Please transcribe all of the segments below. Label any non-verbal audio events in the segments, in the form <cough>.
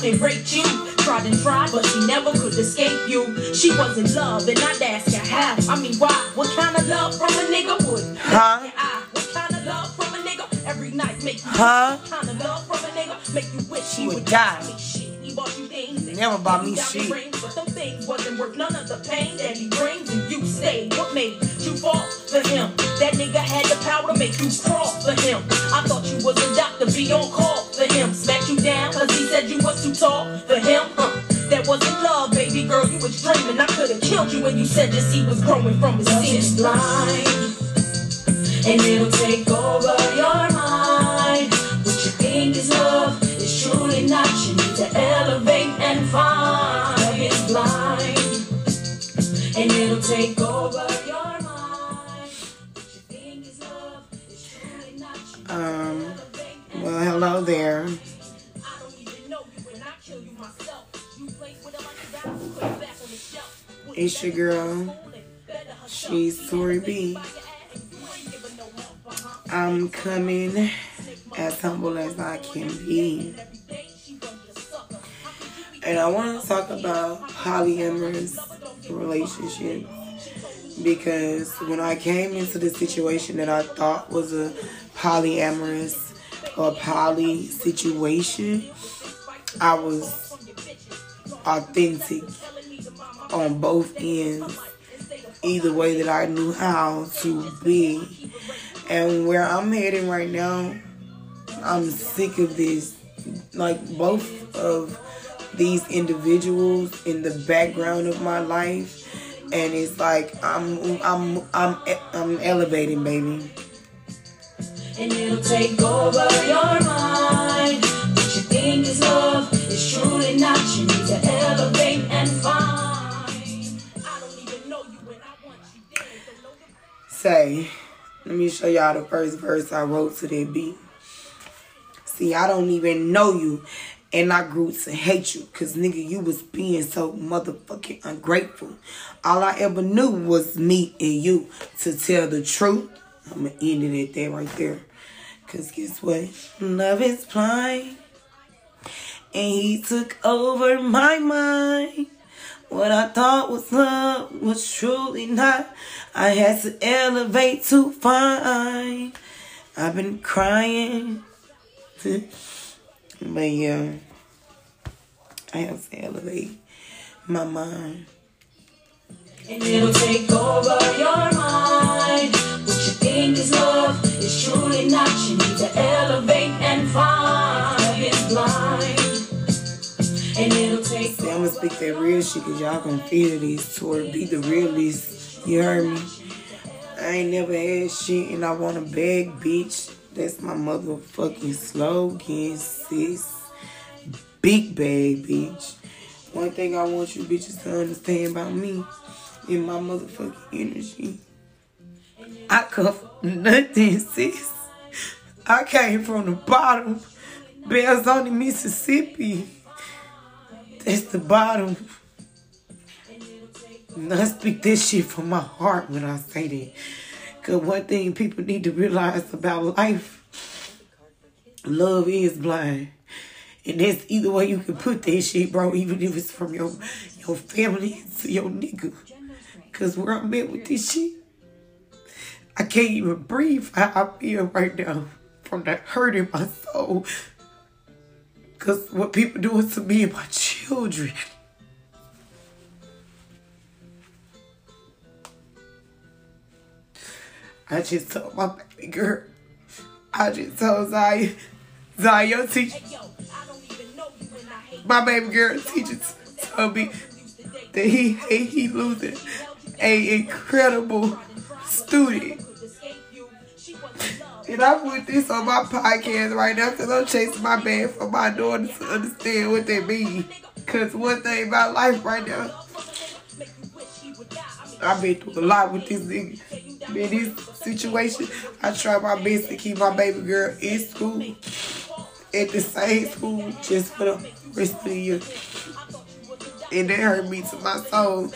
held and raped you? Tried and tried, but she never could escape you. She was in love, and I'd ask her how. I mean, why? What kind of love from a nigga would? Huh? I, what kind of love from a nigga? Every night make you. Huh? What kind of love from a nigga? Make you wish he would would die. Shit, he bought you things. and Never bought me shit. rings, But them things wasn't worth none of the pain that he brings, and you stayed. What made you fall for him? That nigga had the power to make you crawl for him. I thought you was a doctor, be on call for him. Smacked you down cause he said you was too tall for him. Uh, that wasn't love, baby girl. You was dreaming. I could have killed you when you said this he was growing from his sins. blind, and it'll take over your mind. What you think is love is truly not. You need to elevate and find. Love is blind, and it'll take over It's your girl. She's Tori B. I'm coming as humble as I can be. And I want to talk about polyamorous relationships because when I came into the situation that I thought was a polyamorous or poly situation, I was authentic on both ends, either way that I knew how to be. And where I'm heading right now, I'm sick of this. Like both of these individuals in the background of my life, and it's like I'm I'm I'm I'm elevating, baby. And it'll take over your mind. What you think is love is truly not. You need to elevate and find. Say, let me show y'all the first verse I wrote to that beat. See, I don't even know you, and I grew to hate you, cause nigga, you was being so motherfucking ungrateful. All I ever knew was me and you. To tell the truth, I'ma end it at that right there. Cause guess what? Love is blind, and he took over my mind. What I thought was love was truly not. I had to elevate to find. I've been crying. <laughs> but yeah, I have to elevate my mind. And it'll take over your mind. What you think is love is truly not. You need to elevate and find. Take See, I'm gonna speak that real shit because y'all gonna feel this toward be the realest. You heard me? I ain't never had shit and I want a bag, bitch. That's my motherfucking slogan, sis. Big bag, bitch. One thing I want you bitches to understand about me in my motherfucking energy. I come from nothing, sis. I came from the bottom, Belzoni, Mississippi. That's the bottom. And I speak this shit from my heart when I say that. Cause one thing people need to realize about life, love is blind. And that's either way you can put that shit, bro, even if it's from your your family to your nigga. Cause where I'm at with this shit, I can't even breathe how I feel right now from that hurt in my soul. Cause what people doing to me and my children. I just told my baby girl. I just told Zaya, Zaya, your teacher, I don't even know you and I hate my baby girl teacher told me that he he, he losing a incredible student. And I put this on my podcast right now because I'm chasing my bag for my daughter to understand what that means. Because one thing about life right now, I've been through a lot with this nigga. In this situation, I try my best to keep my baby girl in school, at the same school, just for the rest of the year. And that hurt me to my soul.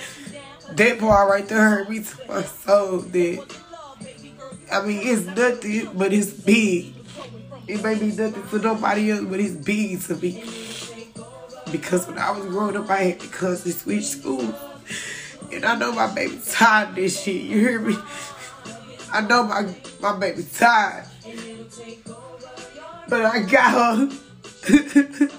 that part right there hurt me to my soul. That I mean, it's nothing, but it's big. It may be nothing to nobody else, but it's big to me. Because when I was growing up, I had to constantly switch schools. And I know my baby tired this shit. You hear me? I know my my baby tired. But I got her. <laughs>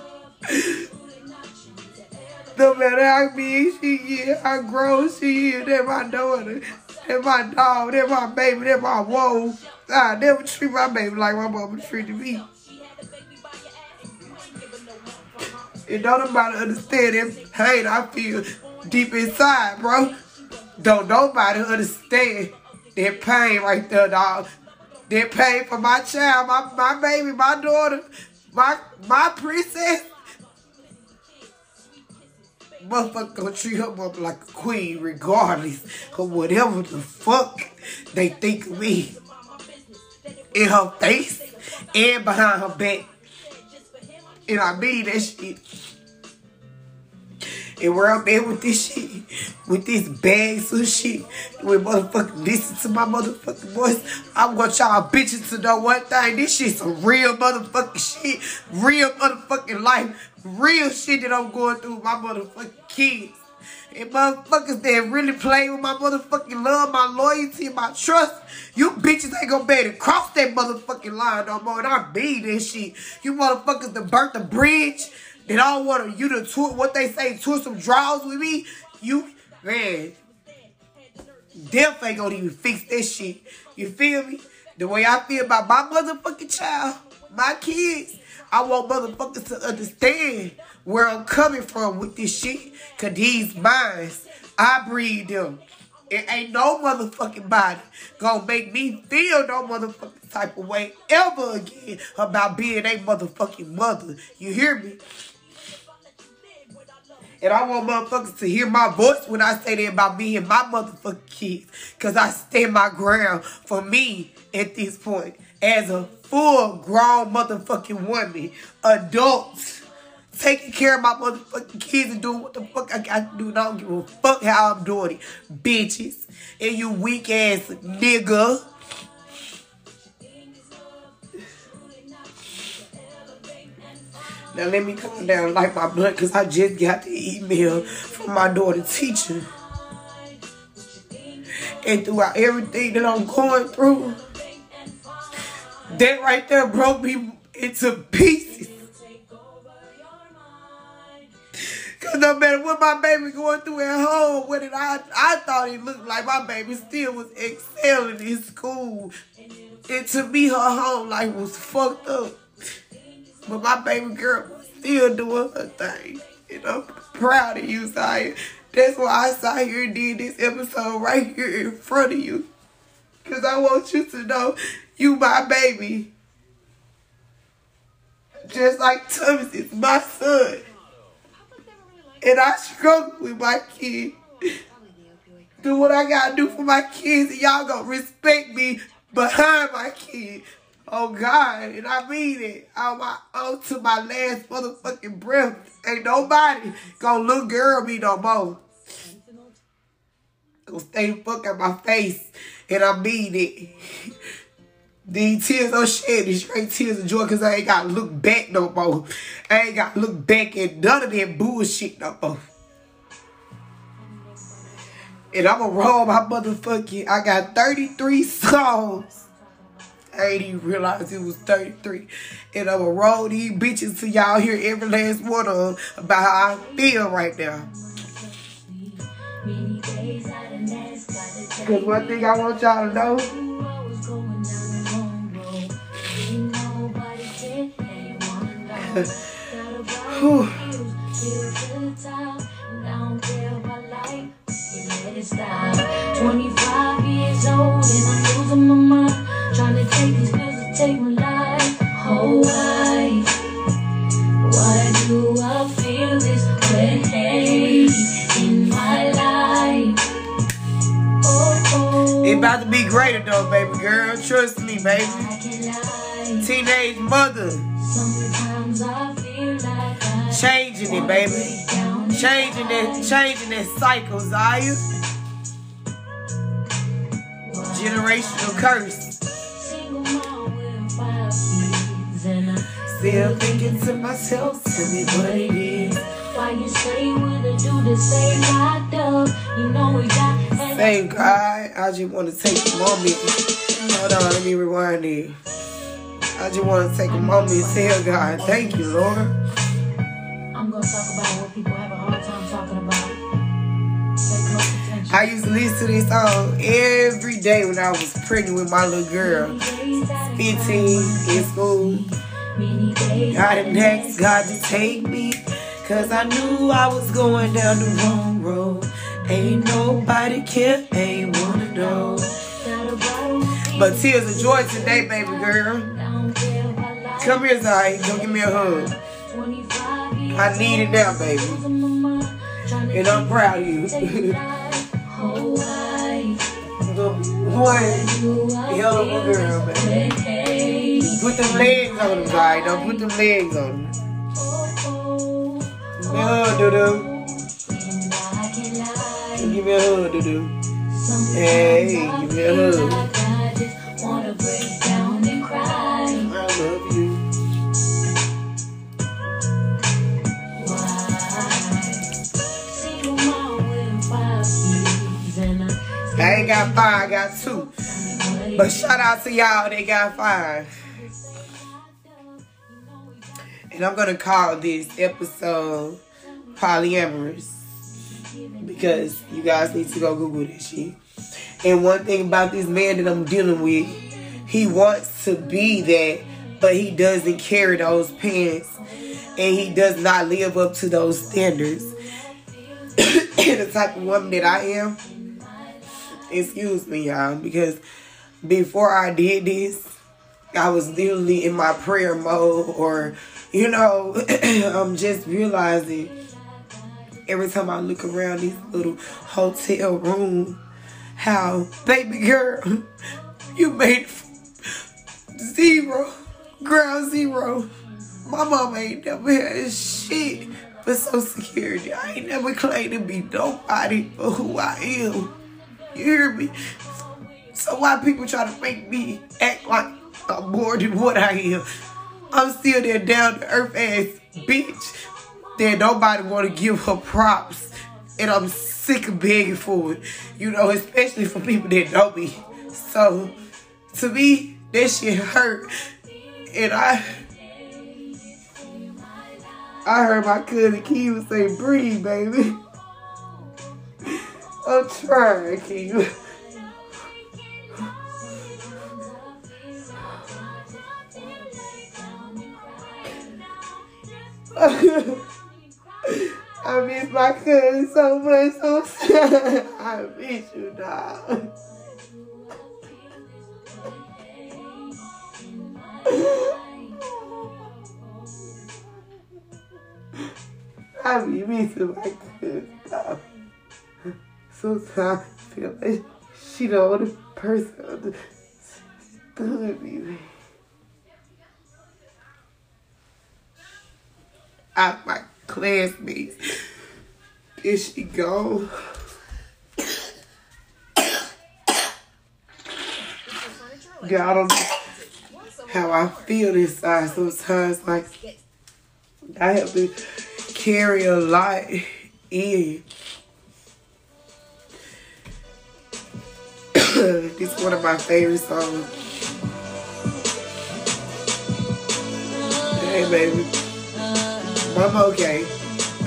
no matter how big she is, how grown she is, that my daughter, that my dog, that my baby, that my woe. I never treat my baby like my mama treated me. And don't nobody understand that pain I feel deep inside, bro. Don't nobody understand that pain right there, dog. That pain for my child, my, my baby, my daughter, my my princess. Motherfucker gonna treat her mother like a queen regardless of whatever the fuck they think of me. In her face and behind her back. And I mean that shit. And where I'm at with this shit, with this bags of shit, with motherfucking listen to my motherfucking voice, I want y'all bitches to know one thing. This shit's some real motherfucking shit, real motherfucking life, real shit that I'm going through with my motherfucking kids. And motherfuckers that really play with my motherfucking love, my loyalty, my trust, you bitches ain't gonna be able to cross that motherfucking line no more. And I mean this shit. You motherfuckers that burnt the bridge, that I don't want you to tour, what they say, tour some draws with me. You, man, death ain't gonna even fix this shit. You feel me? The way I feel about my motherfucking child, my kids, I want motherfuckers to understand where I'm coming from with this shit. Cause these minds, I breed them. It ain't no motherfucking body gonna make me feel no motherfucking type of way ever again about being a motherfucking mother. You hear me? And I want motherfuckers to hear my voice when I say that about me and my motherfucking kids. Because I stand my ground for me at this point. As a full grown motherfucking woman. adults, Taking care of my motherfucking kids and doing what the fuck I got to do. And I don't give a fuck how I'm doing it. Bitches. And you weak ass nigga. Now let me calm down like my blood because I just got the email from my daughter teacher. And throughout everything that I'm going through, that right there broke me into pieces. Cause no matter what my baby going through at home, what it I I thought it looked like my baby still was excelling in school. And to me her home life was fucked up. But my baby girl was still doing her thing. And I'm proud of you, Zaya. That's why I sat here and did this episode right here in front of you. Because I want you to know you my baby. Just like Thomas is my son. And I struggle with my kid. Do what I gotta do for my kids and y'all gonna respect me behind my kid. Oh God, and I mean it. On my on to my last motherfucking breath. Ain't nobody gonna look girl me no more. Gonna stay fuck out my face. And I mean it. These tears of shit, these straight tears of joy, because I ain't got to look back no more. I ain't got to look back at none of that bullshit no more. And I'm going to roll my motherfucking, I got 33 songs. I ain't even realize it was 33. And I'm going to roll these bitches to y'all hear every last one of them about how I feel right now. Because one thing I want y'all to know, oh. It about to be greater though, baby girl. Trust me, baby. Teenage mother. Changing it, baby. Changing that, changing that cycle, Zaya. generational curse. Single mom with five kids, and I Still thinking to myself, tell me what it is. Why you say when the dude is stay locked up? You know we got Thank God. I just want to take a moment. Hold on, let me rewind it. I just want to take a moment and tell God, thank you, Lord. Gonna talk about what people have a hard time talking about. Pay close attention. I used to listen to this song every day when I was pregnant with my little girl. 15 in school. I didn't ask God to take me, cause I knew I was going down the wrong road. Ain't nobody care, ain't wanna know. But tears of joy today, baby girl. Come here, Zai. Don't give me a hug. I need it now, baby. And I'm proud of you. one hell of a girl, baby. Put them legs on them, Zai. Don't put them legs on them. Give me a hug, doo-doo. Give me a hug, doo-doo. Hey, give me a hug. Ain't got five, I got two. But shout out to y'all, they got five. And I'm gonna call this episode polyamorous because you guys need to go Google this shit. And one thing about this man that I'm dealing with, he wants to be that, but he doesn't carry those pants, and he does not live up to those standards. <coughs> the type of woman that I am, excuse me, y'all, because before I did this, I was literally in my prayer mode, or you know, <clears throat> I'm just realizing every time I look around this little hotel room, how baby girl, <laughs> you made zero, ground zero. My mama ain't never had shit but Social Security. I ain't never claimed to be nobody for who I am. You hear me? So why people try to make me act like I'm more than what I am? I'm still that down to earth ass bitch that nobody want to give her props. And I'm sick of begging for it. You know, especially for people that know me. So, to me, that shit hurt. And I... I heard my cousin Kiva say, breathe, baby. I'm trying. <laughs> I miss my cousin so much, so sad. I miss you, dog. <laughs> I be missing my cousin, dog. Sometimes I feel like she the only person understood me, out my classmates. There she go. God, I don't know how I feel inside sometimes. Like, I have to carry a lot in. This is one of my favorite songs. Hey, baby. I'm okay.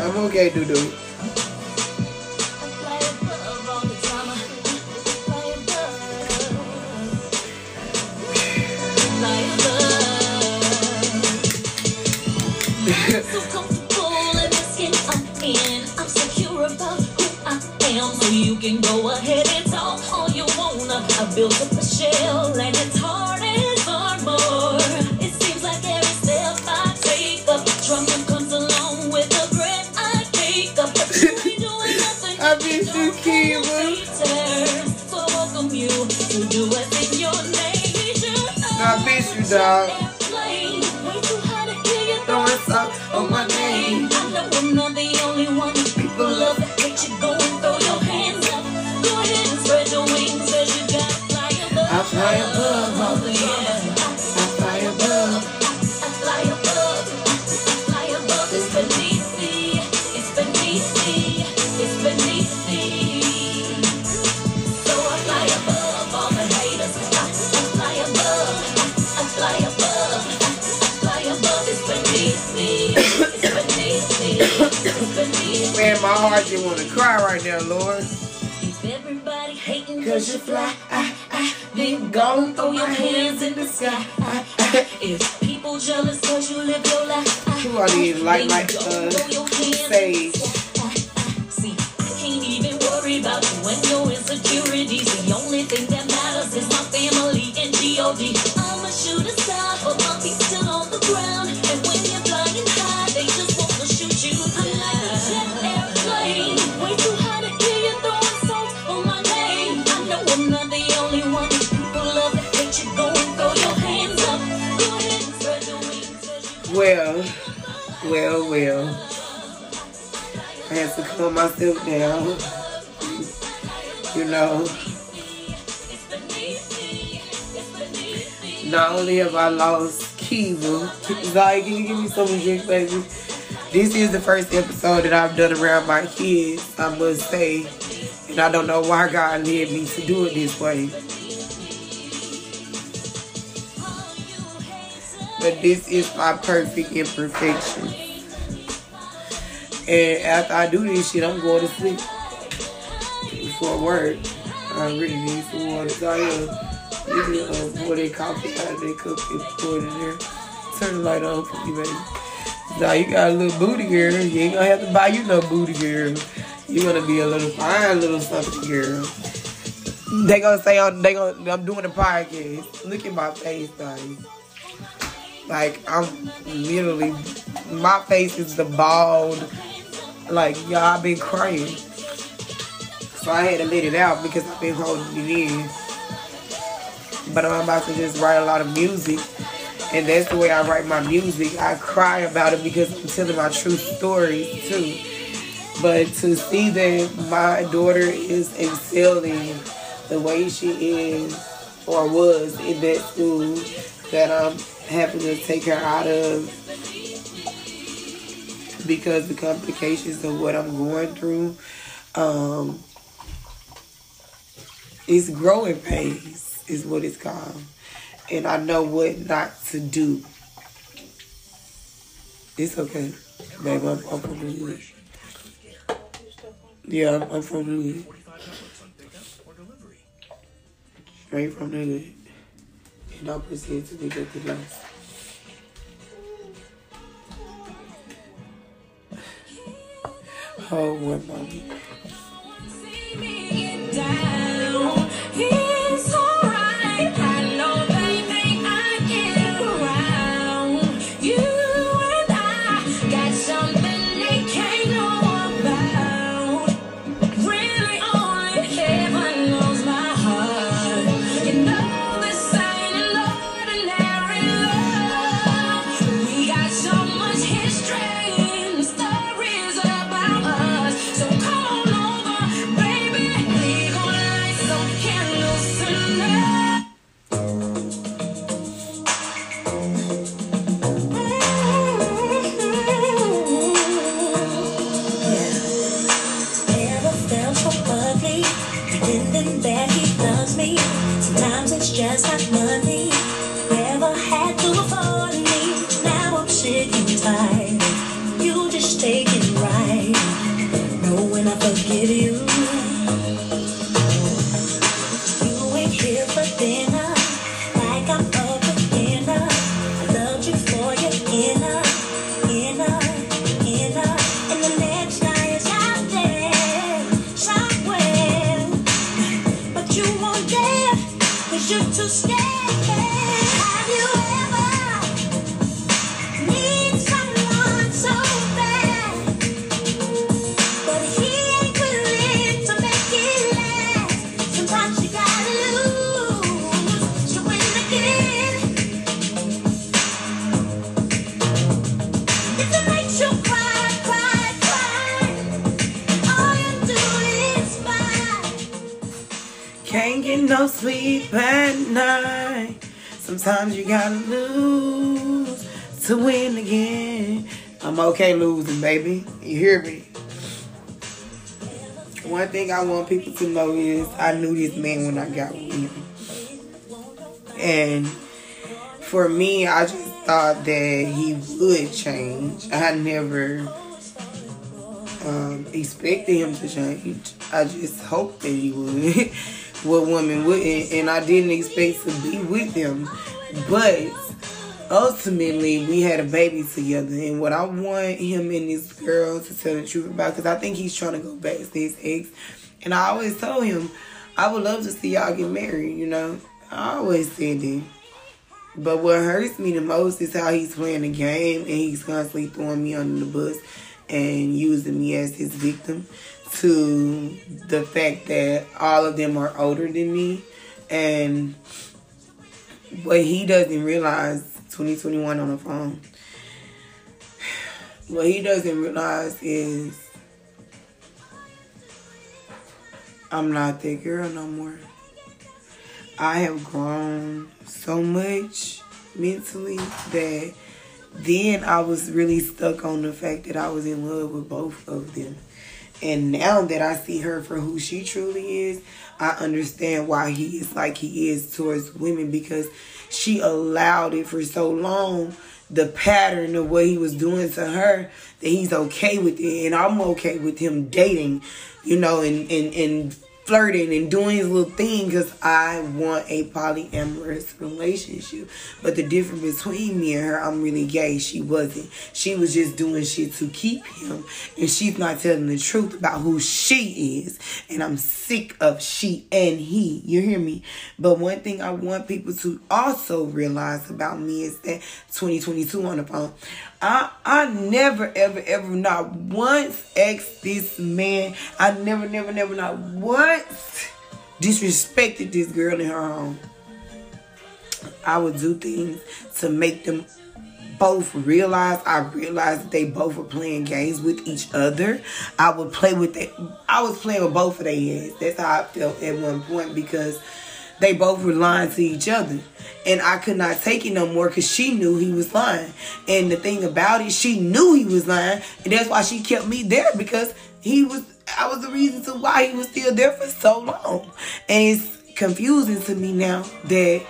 I'm okay, doo doo. Wanna. My heart just want to cry right now, Lord. If everybody hating Cause you fly, I, I, then go and throw your hands in the sky. If people jealous cause you live your life, You want like my uh, go Well, well, well. I had to calm myself down. You know, not only have I lost Kiva, Zai, can you give me some drink, baby? This is the first episode that I've done around my kids, I must say. And I don't know why God led me to do it this way. But this is my perfect imperfection. And after I do this shit, I'm going to sleep. Before work, I really need some water. So I uh, you can uh, pour that coffee out of that cup and pour it in there. Turn the light on for me, baby. Now you got a little booty girl. You ain't gonna have to buy you no booty girl. You gonna be a little fine little something girl. They gonna say I'm, they gonna I'm doing a podcast. Look at my face, guys. Like I'm literally my face is the bald. Like y'all, I've been crying, so I had to let it out because I've been holding it in. But I'm about to just write a lot of music, and that's the way I write my music. I cry about it because I'm telling my true stories too. But to see that my daughter is excelling the way she is or was in that school that I'm having to take her out of because the complications of what I'm going through, um, it's growing pains is what it's called. And I know what not to do. It's okay. Babe, I'm, I'm from. Yeah, I'm, I'm from hood. Straight from the And don't proceed to be to last. Oh, one moment. Gotta lose to win again. I'm okay losing, baby. You hear me? One thing I want people to know is I knew this man when I got with him. And for me, I just thought that he would change. I never um, expected him to change. I just hoped that he would. <laughs> what woman wouldn't? And I didn't expect to be with him. But ultimately, we had a baby together. And what I want him and this girl to tell the truth about, because I think he's trying to go back to his ex. And I always told him, I would love to see y'all get married, you know. I always said that. But what hurts me the most is how he's playing the game and he's constantly throwing me under the bus and using me as his victim to the fact that all of them are older than me. And what he doesn't realize, 2021 on the phone, what he doesn't realize is I'm not that girl no more. I have grown so much mentally that then I was really stuck on the fact that I was in love with both of them. And now that I see her for who she truly is, I understand why he is like he is towards women because she allowed it for so long, the pattern of what he was doing to her, that he's okay with it. And I'm okay with him dating, you know, and, and, and flirting and doing his little thing because I want a polyamorous relationship. But the difference between me and her, I'm really gay. She wasn't. She was just doing shit to keep him. And she's not telling the truth about who she is. And I'm sick of she and he. You hear me? But one thing I want people to also realize about me is that 2022 on the phone. I I never ever ever not once asked this man. I never never never not once disrespected this girl in her home. I would do things to make them both realize I realized that they both were playing games with each other. I would play with it. I was playing with both of their heads. That's how I felt at one point because they both were lying to each other. And I could not take it no more because she knew he was lying. And the thing about it, she knew he was lying. And that's why she kept me there because he was, I was the reason to why he was still there for so long. And it's confusing to me now that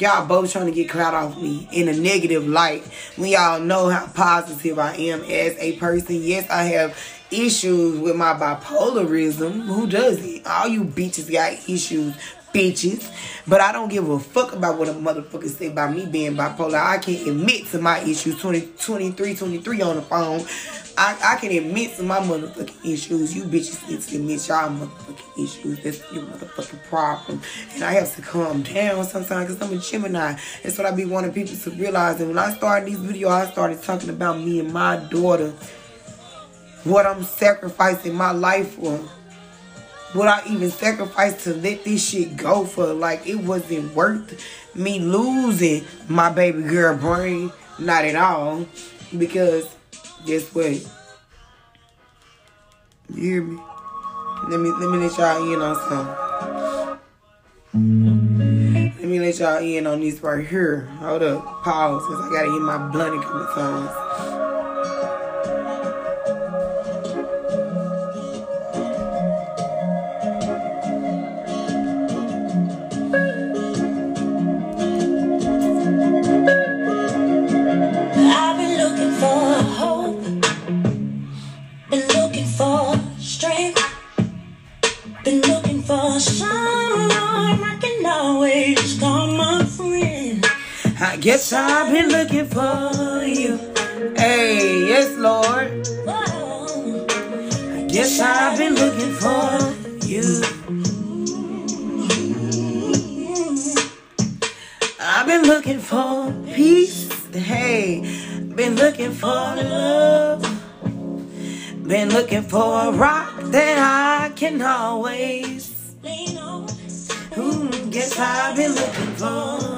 y'all both trying to get clout off me in a negative light when y'all know how positive I am as a person. Yes, I have issues with my bipolarism. Who does it? All you bitches got issues bitches. But I don't give a fuck about what a motherfucker say about me being bipolar. I can admit to my issues 20, 23, 23 on the phone. I, I can admit to my motherfucking issues. You bitches need to admit y'all motherfucking issues. That's your motherfucking problem. And I have to calm down sometimes because I'm a Gemini. That's what I be wanting people to realize. And when I started these videos, I started talking about me and my daughter. What I'm sacrificing my life for would I even sacrifice to let this shit go for? Like, it wasn't worth me losing my baby girl brain. Not at all. Because, guess what? You hear me? Let me, let me let y'all in on something. Let me let y'all in on this right here. Hold up. Pause. Because I got to hit my blunt a couple times. Guess I've been looking for you. Hey, yes, Lord. I guess I've been looking for you. I've been looking for peace. Hey, been looking for love. Been looking for a rock that I can always mm, lean on. Ooh, guess I've been looking for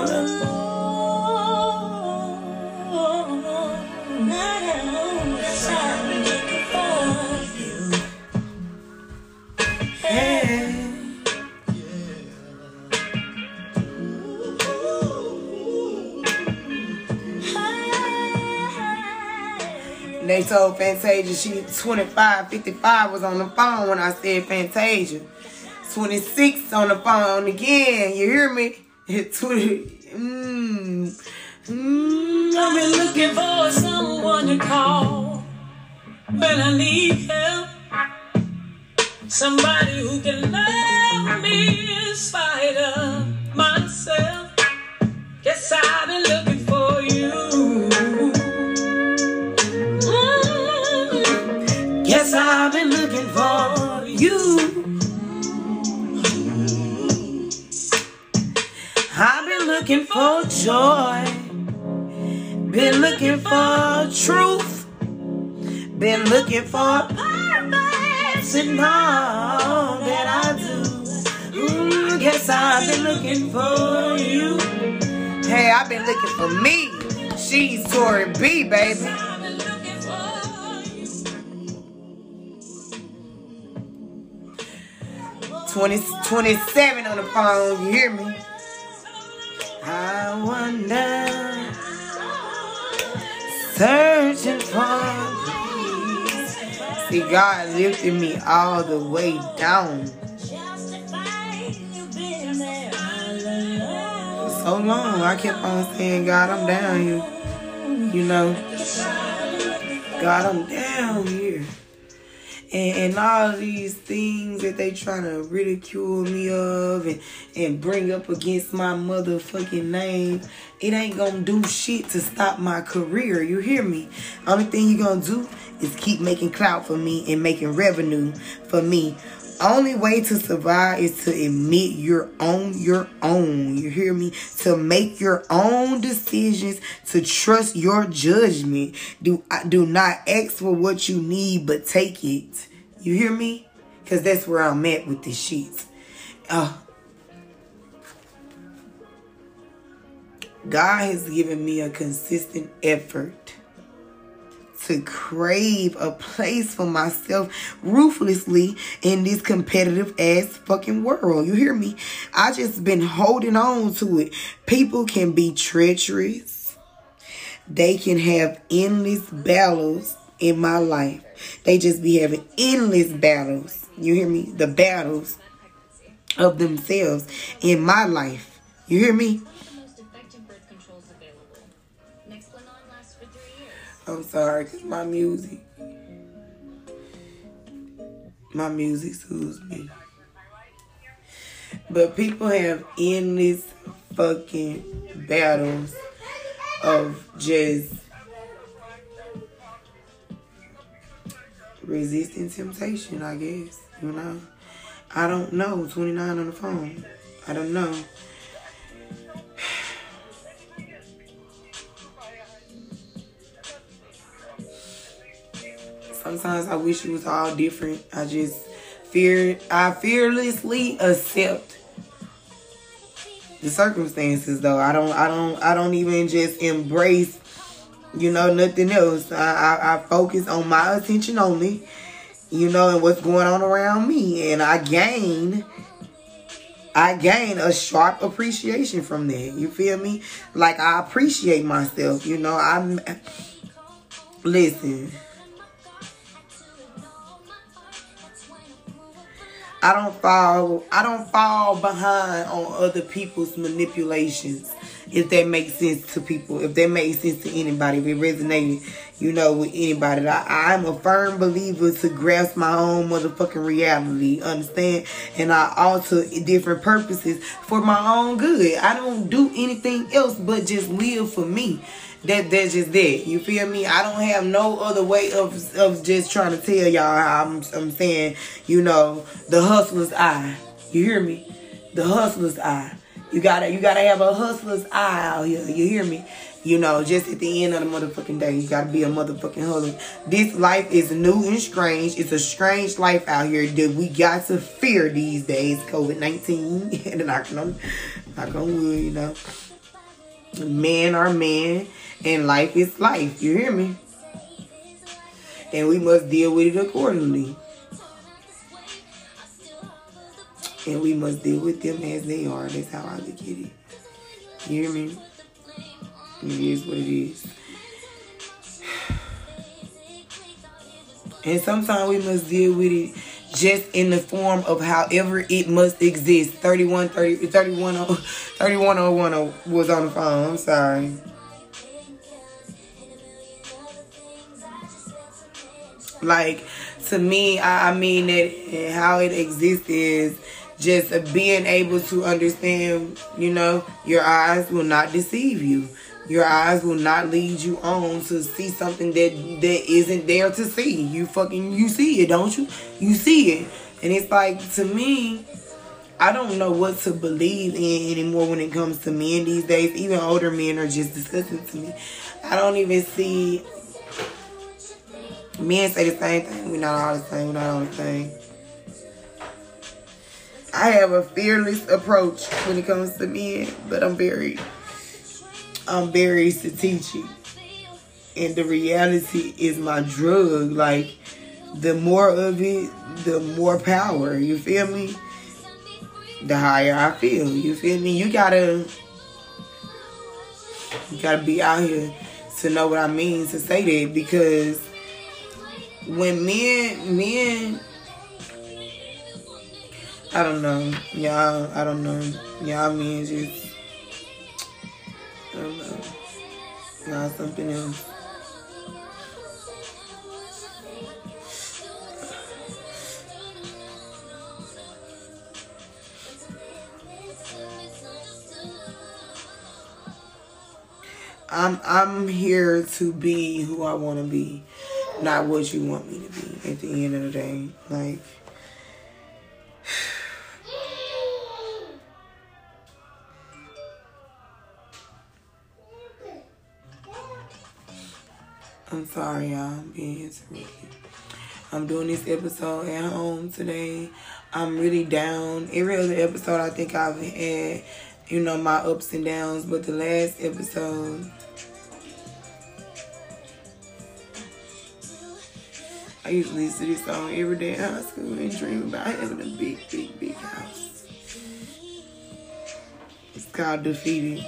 They told Fantasia she 25, 55 was on the phone when I said Fantasia. 26 on the phone again. You hear me? <laughs> 20. Mm, mm, I've been looking for someone to call when I need help. Somebody who can love me in spite of myself. Guess I've been looking looking for joy. Been looking for truth. Been looking for purpose in all that I do. Mm, guess I've been looking for you. Hey, I've been looking for me. She's Tori B, baby. 20, 27 on the phone. You hear me? I wonder, searching for peace. See, God lifted me all the way down. So long, I kept on saying, God, I'm down here. You know, God, I'm down here and, and all these things that they trying to ridicule me of and, and bring up against my motherfucking name, it ain't gonna do shit to stop my career. You hear me? Only thing you gonna do is keep making clout for me and making revenue for me. Only way to survive is to admit your own your own. You hear me? To make your own decisions, to trust your judgment. Do do not ask for what you need, but take it. You hear me? Cause that's where I'm at with the sheets. Uh, God has given me a consistent effort to crave a place for myself ruthlessly in this competitive ass fucking world. You hear me? I just been holding on to it. People can be treacherous. They can have endless battles in my life. They just be having endless battles. You hear me? The battles of themselves in my life. You hear me? I'm sorry, cause my music, my music soothes me. But people have endless fucking battles of just resisting temptation, I guess. You know? I don't know. 29 on the phone. I don't know. Sometimes I wish it was all different. I just fear I fearlessly accept the circumstances though. I don't I don't I don't even just embrace you know nothing else. I I, I focus on my attention only, you know, and what's going on around me. And I gain I gain a sharp appreciation from that. You feel me? Like I appreciate myself, you know. I'm listen. I don't fall I don't fall behind on other people's manipulations. If that makes sense to people, if that makes sense to anybody, if it resonated, you know, with anybody. I, I'm a firm believer to grasp my own motherfucking reality, understand? And I alter different purposes for my own good. I don't do anything else but just live for me that that's just that. You feel me? I don't have no other way of of just trying to tell y'all how I'm I'm saying, you know, the hustler's eye. You hear me? The hustler's eye. You gotta you gotta have a hustler's eye out here. You hear me? You know, just at the end of the motherfucking day, you gotta be a motherfucking husband. This life is new and strange. It's a strange life out here that we got to fear these days. COVID 19. <laughs> and knocking on, knock on wood, you know. Men are men, and life is life. You hear me? And we must deal with it accordingly. And we must deal with them as they are. That's how I look at it. You hear me? It is what it is. And sometimes we must deal with it just in the form of however it must exist. 31, 30, 31, 3101 was on the phone. I'm sorry. Like, to me, I, I mean that how it exists is just being able to understand, you know, your eyes will not deceive you. Your eyes will not lead you on to see something that that isn't there to see. You fucking you see it, don't you? You see it. And it's like to me, I don't know what to believe in anymore when it comes to men these days. Even older men are just disgusting to me. I don't even see men say the same thing. We're not all the same. We're not all the same. I have a fearless approach when it comes to men, but I'm very, I'm very strategic. And the reality is my drug. Like, the more of it, the more power. You feel me? The higher I feel. You feel me? You gotta, you gotta be out here to know what I mean to say that because when men, men I don't know. Y'all, I don't know. Y'all mean just, Y'all something else. I'm I'm here to be who I want to be, not what you want me to be. At the end of the day, like sorry, y'all. I'm being interrupted. I'm doing this episode at home today. I'm really down. Every other episode, I think I've had, you know, my ups and downs. But the last episode, I used to listen to this song every day in high school and dream about having a big, big, big house. It's called Defeated.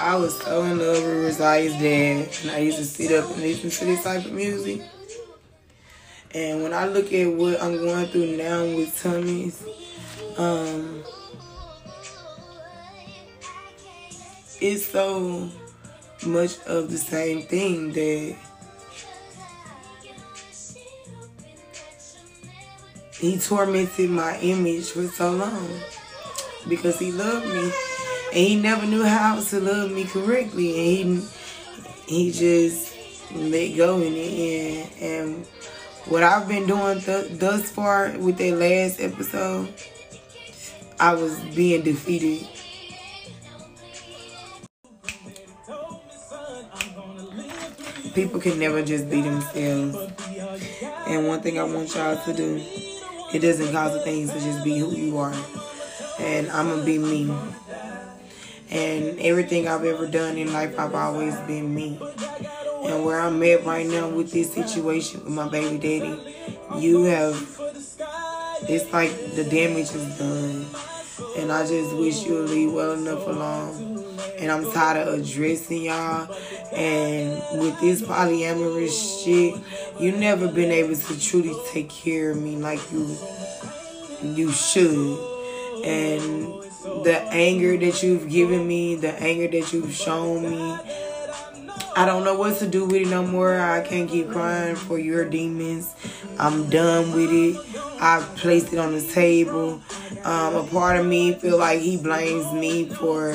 I was so in love with Rosiah's dad, and I used to sit up and listen to this type of music. And when I look at what I'm going through now with Tommy's, um, it's so much of the same thing that he tormented my image for so long because he loved me and he never knew how to love me correctly and he he just let go in the end. And what I've been doing th thus far with that last episode I was being defeated. People can never just be themselves. And one thing I want y'all to do it doesn't cost a thing to just be who you are. And I'm gonna be me and everything I've ever done in life, I've always been me. And where I'm at right now with this situation with my baby daddy, you have it's like the damage is done. And I just wish you would leave well enough alone. And I'm tired of addressing y'all. And with this polyamorous shit, you never been able to truly take care of me like you you should. And the anger that you've given me, the anger that you've shown me, I don't know what to do with it no more. I can't keep crying for your demons. I'm done with it. I placed it on the table. Um, a part of me feel like he blames me for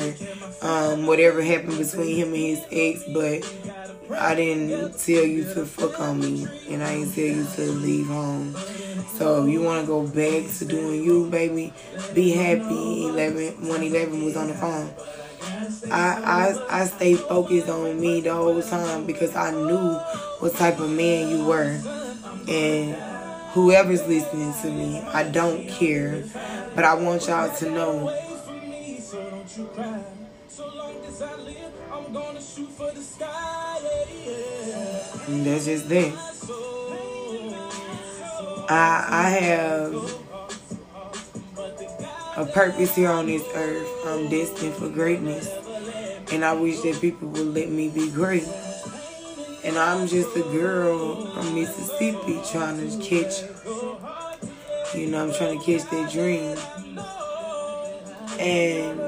um, whatever happened between him and his ex, but I didn't tell you to fuck on me, and I didn't tell you to leave home. So if you want to go back to doing you, baby, be happy. 11, 111 was on the phone. I, I I stayed focused on me the whole time because I knew what type of man you were. And whoever's listening to me, I don't care. But I want y'all to know. And that's just that. I I have a purpose here on this earth. I'm destined for greatness. And I wish that people would let me be great. And I'm just a girl from Mississippi trying to catch, you know, I'm trying to catch that dream. And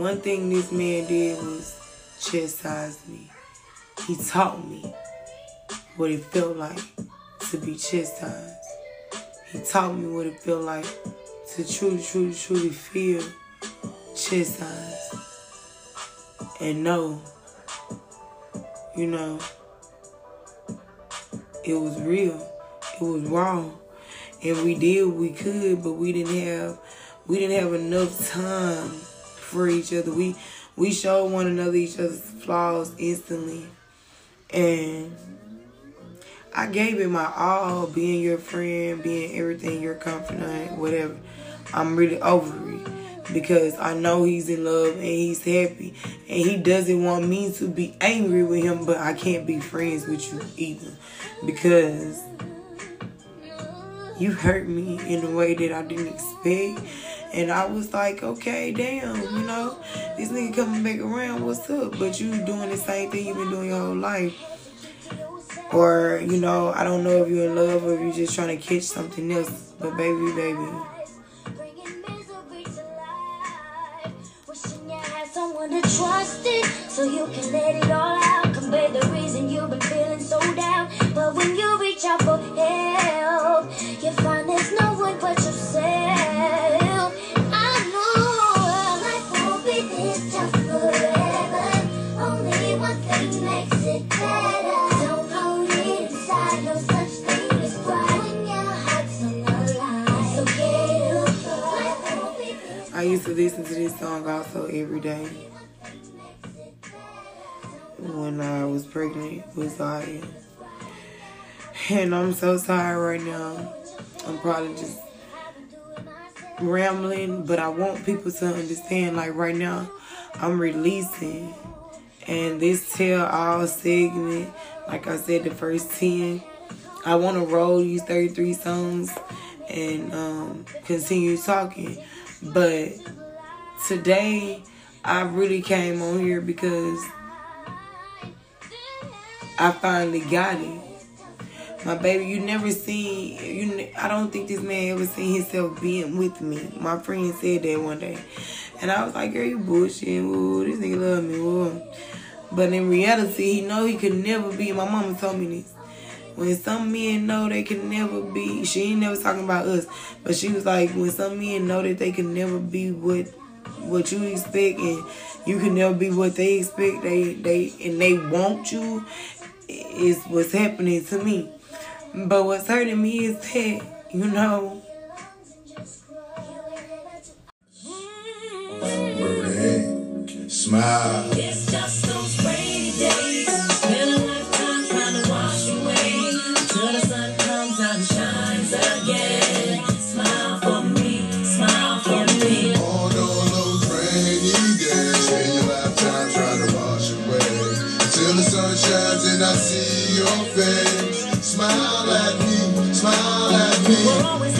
one thing this man did was chastise me. He taught me what it felt like to be chastised. He taught me what it felt like to truly, truly, truly feel chastised and know, you know, it was real. It was wrong. And we did what we could, but we didn't have we didn't have enough time for each other. We we showed one another each other's flaws instantly. And I gave it my all, being your friend, being everything, your confidant, whatever. I'm really over it because I know he's in love and he's happy and he doesn't want me to be angry with him, but I can't be friends with you either because you hurt me in a way that I didn't expect. And I was like, okay, damn, you know, this nigga coming back around, what's up? But you doing the same thing you've been doing your whole life. Or, you know, I don't know if you're in love or if you're just trying to catch something else. But baby, baby. Someone to trust it so you can let it all out. The reason you've been feeling so down. But when you reach out for help, to listen to this song also every day when I was pregnant with Zaya. And I'm so sorry right now. I'm probably just rambling, but I want people to understand like right now I'm releasing and this tell all segment, like I said, the first 10, I want to roll these 33 songs and um, continue talking. But today, I really came on here because I finally got it. My baby, you never seen you. I don't think this man ever seen himself being with me. My friend said that one day, and I was like, "Girl, you bullshit. Ooh, this nigga love me." Ooh. But in reality, he know he could never be. My mama told me this. When some men know they can never be, she ain't never talking about us, but she was like, when some men know that they can never be what what you expect, and you can never be what they expect, they they and they want you, is what's happening to me. But what's hurting me is that you know. Smile. We're always